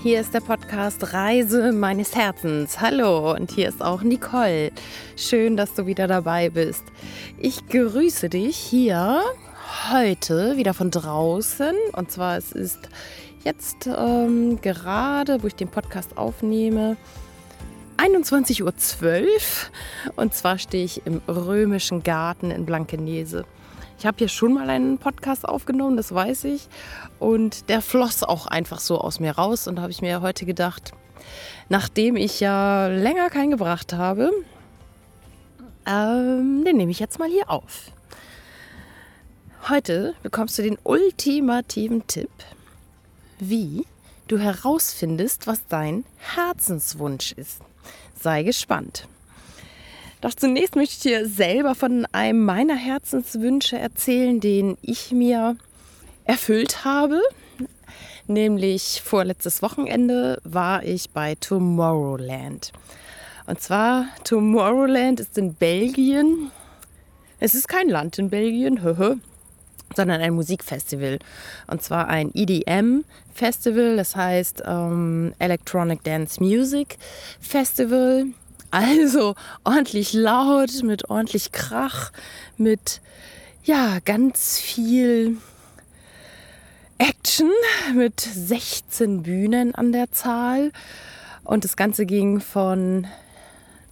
Hier ist der Podcast Reise meines Herzens. Hallo und hier ist auch Nicole. Schön, dass du wieder dabei bist. Ich grüße dich hier heute wieder von draußen. Und zwar es ist jetzt ähm, gerade, wo ich den Podcast aufnehme, 21.12 Uhr. Und zwar stehe ich im römischen Garten in Blankenese. Ich habe hier schon mal einen Podcast aufgenommen, das weiß ich. Und der floss auch einfach so aus mir raus. Und da habe ich mir heute gedacht, nachdem ich ja länger keinen gebracht habe, ähm, den nehme ich jetzt mal hier auf. Heute bekommst du den ultimativen Tipp, wie du herausfindest, was dein Herzenswunsch ist. Sei gespannt. Doch zunächst möchte ich dir selber von einem meiner Herzenswünsche erzählen, den ich mir erfüllt habe. Nämlich vorletztes Wochenende war ich bei Tomorrowland. Und zwar Tomorrowland ist in Belgien. Es ist kein Land in Belgien, sondern ein Musikfestival. Und zwar ein EDM-Festival, das heißt ähm, Electronic Dance Music Festival. Also ordentlich laut, mit ordentlich Krach, mit ja, ganz viel Action, mit 16 Bühnen an der Zahl. Und das Ganze ging von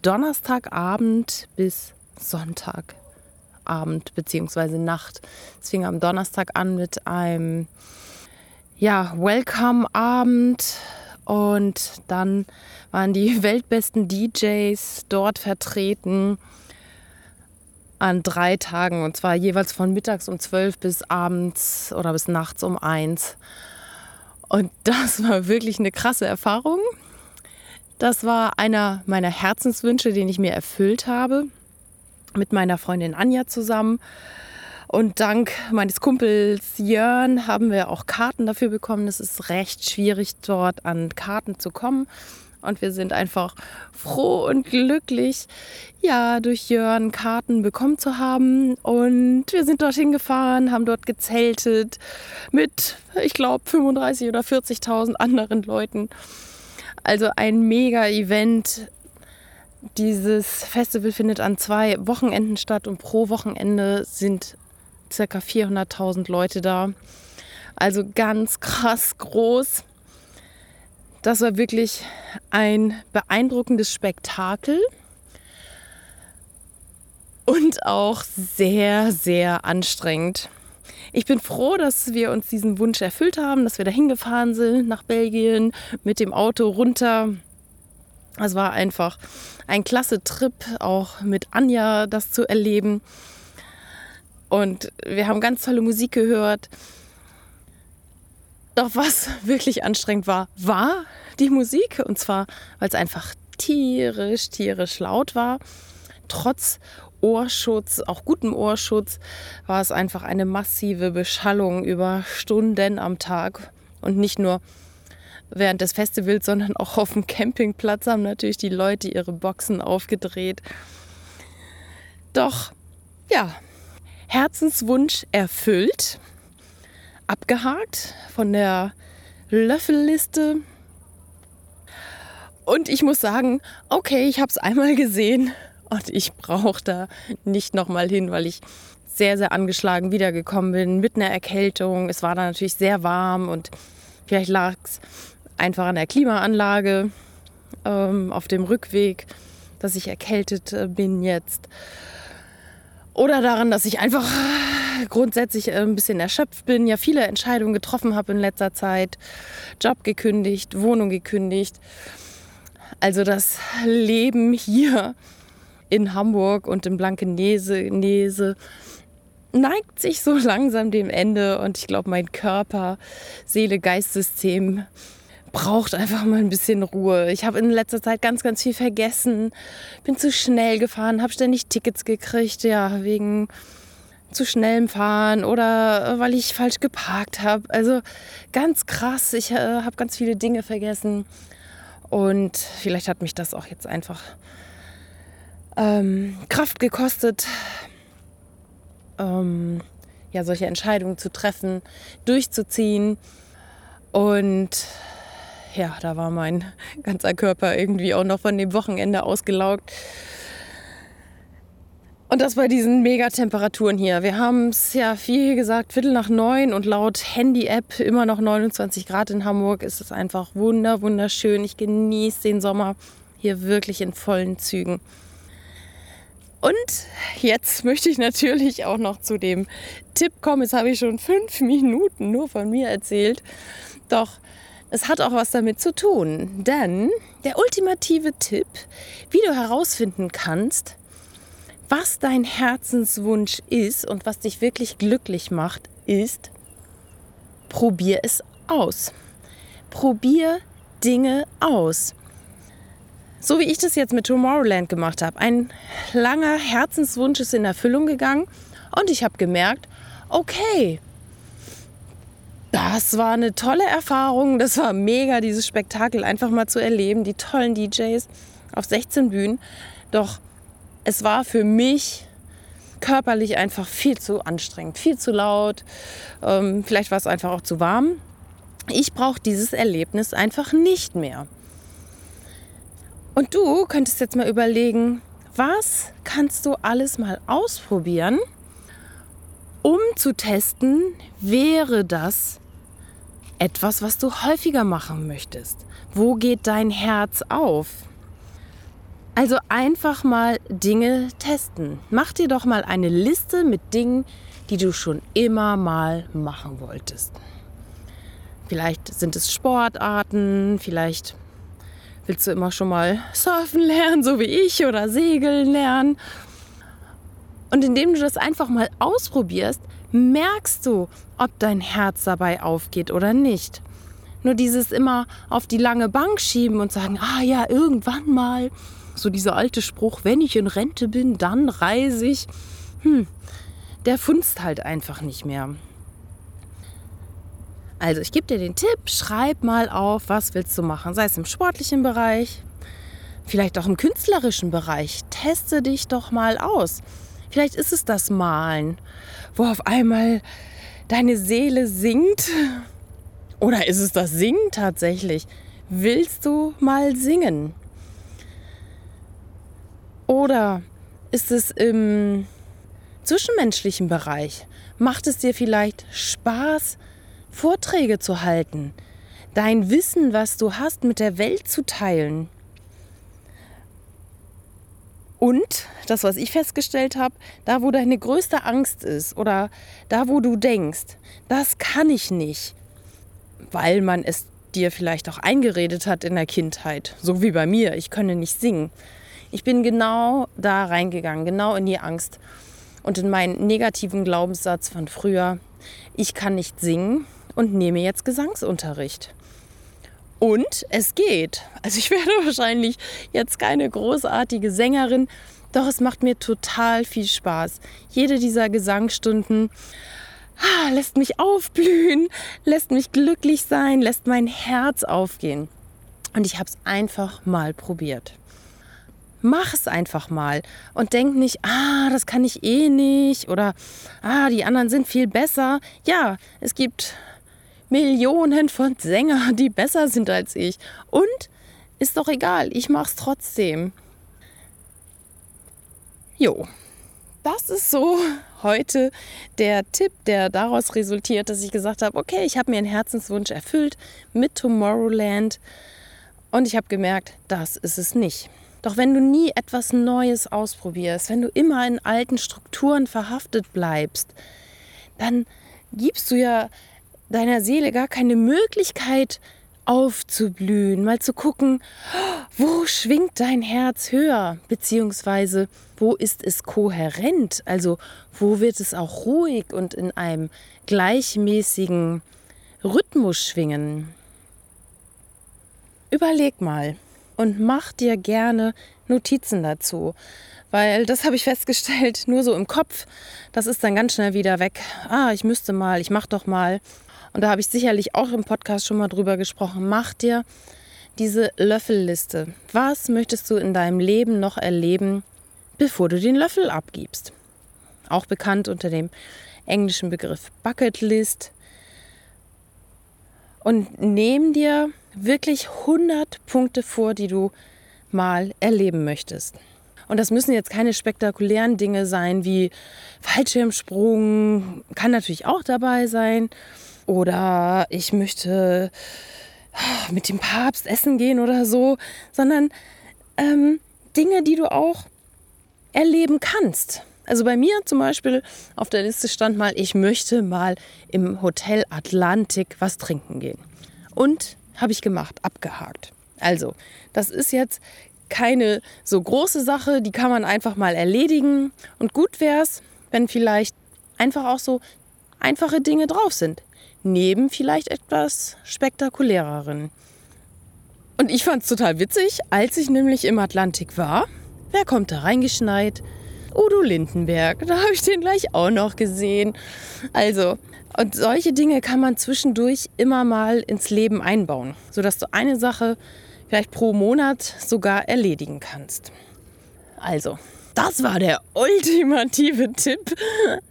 Donnerstagabend bis Sonntagabend bzw. Nacht. Es fing am Donnerstag an mit einem ja, Welcome-Abend und dann waren die weltbesten DJs dort vertreten an drei Tagen und zwar jeweils von mittags um zwölf bis abends oder bis nachts um eins. Und das war wirklich eine krasse Erfahrung. Das war einer meiner Herzenswünsche, den ich mir erfüllt habe, mit meiner Freundin Anja zusammen. Und dank meines Kumpels Jörn haben wir auch Karten dafür bekommen. Es ist recht schwierig, dort an Karten zu kommen. Und wir sind einfach froh und glücklich, ja, durch Jörn Karten bekommen zu haben. Und wir sind dorthin gefahren, haben dort gezeltet mit, ich glaube, 35.000 oder 40.000 anderen Leuten. Also ein Mega-Event. Dieses Festival findet an zwei Wochenenden statt und pro Wochenende sind circa 400.000 Leute da. Also ganz krass groß. Das war wirklich ein beeindruckendes Spektakel und auch sehr, sehr anstrengend. Ich bin froh, dass wir uns diesen Wunsch erfüllt haben, dass wir da hingefahren sind nach Belgien mit dem Auto runter. Es war einfach ein klasse Trip, auch mit Anja das zu erleben. Und wir haben ganz tolle Musik gehört. Doch was wirklich anstrengend war, war die Musik. Und zwar, weil es einfach tierisch, tierisch laut war. Trotz Ohrschutz, auch gutem Ohrschutz, war es einfach eine massive Beschallung über Stunden am Tag. Und nicht nur während des Festivals, sondern auch auf dem Campingplatz haben natürlich die Leute ihre Boxen aufgedreht. Doch, ja, Herzenswunsch erfüllt, abgehakt von der Löffelliste. Und ich muss sagen, okay, ich habe es einmal gesehen und ich brauche da nicht nochmal hin, weil ich sehr, sehr angeschlagen wiedergekommen bin mit einer Erkältung. Es war da natürlich sehr warm und vielleicht lag es einfach an der Klimaanlage ähm, auf dem Rückweg, dass ich erkältet äh, bin jetzt. Oder daran, dass ich einfach grundsätzlich äh, ein bisschen erschöpft bin, ja viele Entscheidungen getroffen habe in letzter Zeit. Job gekündigt, Wohnung gekündigt. Also das Leben hier in Hamburg und in Blankenese Nese, neigt sich so langsam dem Ende und ich glaube, mein Körper, Seele, Geistsystem braucht einfach mal ein bisschen Ruhe. Ich habe in letzter Zeit ganz, ganz viel vergessen, bin zu schnell gefahren, habe ständig Tickets gekriegt, ja, wegen zu schnellem Fahren oder weil ich falsch geparkt habe. Also ganz krass, ich äh, habe ganz viele Dinge vergessen und vielleicht hat mich das auch jetzt einfach ähm, Kraft gekostet, ähm, ja, solche Entscheidungen zu treffen, durchzuziehen und ja, da war mein ganzer Körper irgendwie auch noch von dem Wochenende ausgelaugt. Und das bei diesen Megatemperaturen hier. Wir haben es ja viel gesagt, Viertel nach neun und laut Handy-App immer noch 29 Grad in Hamburg. Ist es einfach wunder, wunderschön. Ich genieße den Sommer hier wirklich in vollen Zügen. Und jetzt möchte ich natürlich auch noch zu dem Tipp kommen. Jetzt habe ich schon fünf Minuten nur von mir erzählt. Doch es hat auch was damit zu tun. Denn der ultimative Tipp, wie du herausfinden kannst, was dein Herzenswunsch ist und was dich wirklich glücklich macht, ist, probier es aus. Probier Dinge aus. So wie ich das jetzt mit Tomorrowland gemacht habe. Ein langer Herzenswunsch ist in Erfüllung gegangen und ich habe gemerkt, okay, das war eine tolle Erfahrung. Das war mega, dieses Spektakel einfach mal zu erleben. Die tollen DJs auf 16 Bühnen. Doch es war für mich körperlich einfach viel zu anstrengend, viel zu laut. Ähm, vielleicht war es einfach auch zu warm. Ich brauche dieses Erlebnis einfach nicht mehr. Und du könntest jetzt mal überlegen, was kannst du alles mal ausprobieren, um zu testen, wäre das etwas, was du häufiger machen möchtest? Wo geht dein Herz auf? Also einfach mal Dinge testen. Mach dir doch mal eine Liste mit Dingen, die du schon immer mal machen wolltest. Vielleicht sind es Sportarten, vielleicht Willst du immer schon mal surfen lernen, so wie ich, oder segeln lernen? Und indem du das einfach mal ausprobierst, merkst du, ob dein Herz dabei aufgeht oder nicht. Nur dieses immer auf die lange Bank schieben und sagen, ah ja, irgendwann mal. So dieser alte Spruch, wenn ich in Rente bin, dann reise ich. Hm, der funzt halt einfach nicht mehr. Also ich gebe dir den Tipp, schreib mal auf, was willst du machen, sei es im sportlichen Bereich, vielleicht auch im künstlerischen Bereich. Teste dich doch mal aus. Vielleicht ist es das Malen, wo auf einmal deine Seele singt. Oder ist es das Singen tatsächlich? Willst du mal singen? Oder ist es im zwischenmenschlichen Bereich? Macht es dir vielleicht Spaß, Vorträge zu halten, dein Wissen, was du hast, mit der Welt zu teilen. Und das, was ich festgestellt habe, da, wo deine größte Angst ist oder da, wo du denkst, das kann ich nicht, weil man es dir vielleicht auch eingeredet hat in der Kindheit, so wie bei mir, ich könne nicht singen. Ich bin genau da reingegangen, genau in die Angst und in meinen negativen Glaubenssatz von früher, ich kann nicht singen, und nehme jetzt Gesangsunterricht. Und es geht. Also ich werde wahrscheinlich jetzt keine großartige Sängerin, doch es macht mir total viel Spaß. Jede dieser Gesangsstunden ah, lässt mich aufblühen, lässt mich glücklich sein, lässt mein Herz aufgehen. Und ich habe es einfach mal probiert. Mach es einfach mal und denk nicht, ah, das kann ich eh nicht oder ah, die anderen sind viel besser. Ja, es gibt Millionen von Sängern, die besser sind als ich. Und ist doch egal, ich mach's trotzdem. Jo, das ist so heute der Tipp, der daraus resultiert, dass ich gesagt habe, okay, ich habe mir einen Herzenswunsch erfüllt mit Tomorrowland und ich habe gemerkt, das ist es nicht. Doch wenn du nie etwas Neues ausprobierst, wenn du immer in alten Strukturen verhaftet bleibst, dann gibst du ja deiner Seele gar keine Möglichkeit aufzublühen, mal zu gucken, wo schwingt dein Herz höher, beziehungsweise wo ist es kohärent, also wo wird es auch ruhig und in einem gleichmäßigen Rhythmus schwingen. Überleg mal und mach dir gerne Notizen dazu, weil das habe ich festgestellt, nur so im Kopf, das ist dann ganz schnell wieder weg. Ah, ich müsste mal, ich mach doch mal. Und da habe ich sicherlich auch im Podcast schon mal drüber gesprochen. Mach dir diese Löffelliste. Was möchtest du in deinem Leben noch erleben, bevor du den Löffel abgibst? Auch bekannt unter dem englischen Begriff Bucket List. Und nehm dir wirklich 100 Punkte vor, die du mal erleben möchtest. Und das müssen jetzt keine spektakulären Dinge sein wie Fallschirmsprung, kann natürlich auch dabei sein. Oder ich möchte ah, mit dem Papst essen gehen oder so, sondern ähm, Dinge, die du auch erleben kannst. Also bei mir zum Beispiel auf der Liste stand mal, ich möchte mal im Hotel Atlantik was trinken gehen. Und habe ich gemacht, abgehakt. Also, das ist jetzt keine so große Sache, die kann man einfach mal erledigen. Und gut wäre es, wenn vielleicht einfach auch so einfache Dinge drauf sind. Neben vielleicht etwas spektakuläreren. Und ich fand es total witzig, als ich nämlich im Atlantik war. Wer kommt da reingeschneit? Udo Lindenberg. Da habe ich den gleich auch noch gesehen. Also, und solche Dinge kann man zwischendurch immer mal ins Leben einbauen, sodass du eine Sache vielleicht pro Monat sogar erledigen kannst. Also, das war der ultimative Tipp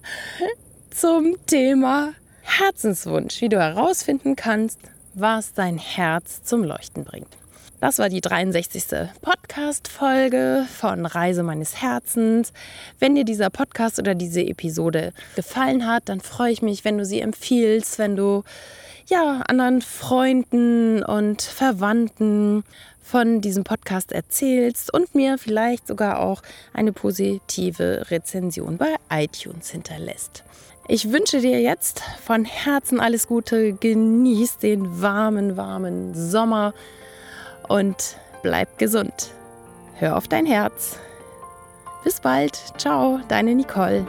zum Thema Herzenswunsch, wie du herausfinden kannst, was dein Herz zum Leuchten bringt. Das war die 63. Podcast-Folge von Reise meines Herzens. Wenn dir dieser Podcast oder diese Episode gefallen hat, dann freue ich mich, wenn du sie empfiehlst, wenn du ja, anderen Freunden und Verwandten von diesem Podcast erzählst und mir vielleicht sogar auch eine positive Rezension bei iTunes hinterlässt. Ich wünsche dir jetzt von Herzen alles Gute, genieß den warmen, warmen Sommer und bleib gesund. Hör auf dein Herz. Bis bald. Ciao, deine Nicole.